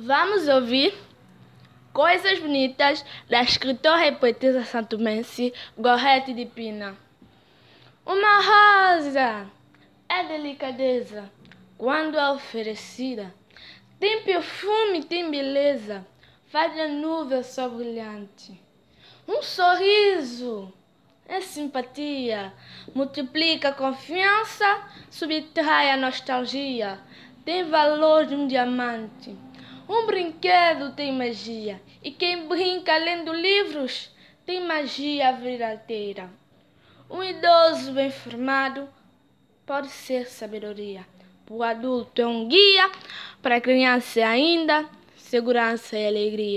Vamos ouvir Coisas Bonitas da escritora e poetisa santomense Gorrete de Pina. Uma rosa é delicadeza quando é oferecida. Tem perfume, tem beleza, faz a nuvem só brilhante. Um sorriso é simpatia, multiplica a confiança, subtrai a nostalgia, tem valor de um diamante. Um brinquedo tem magia, e quem brinca lendo livros tem magia verdadeira. Um idoso bem formado pode ser sabedoria. O adulto é um guia, para a criança ainda segurança e alegria.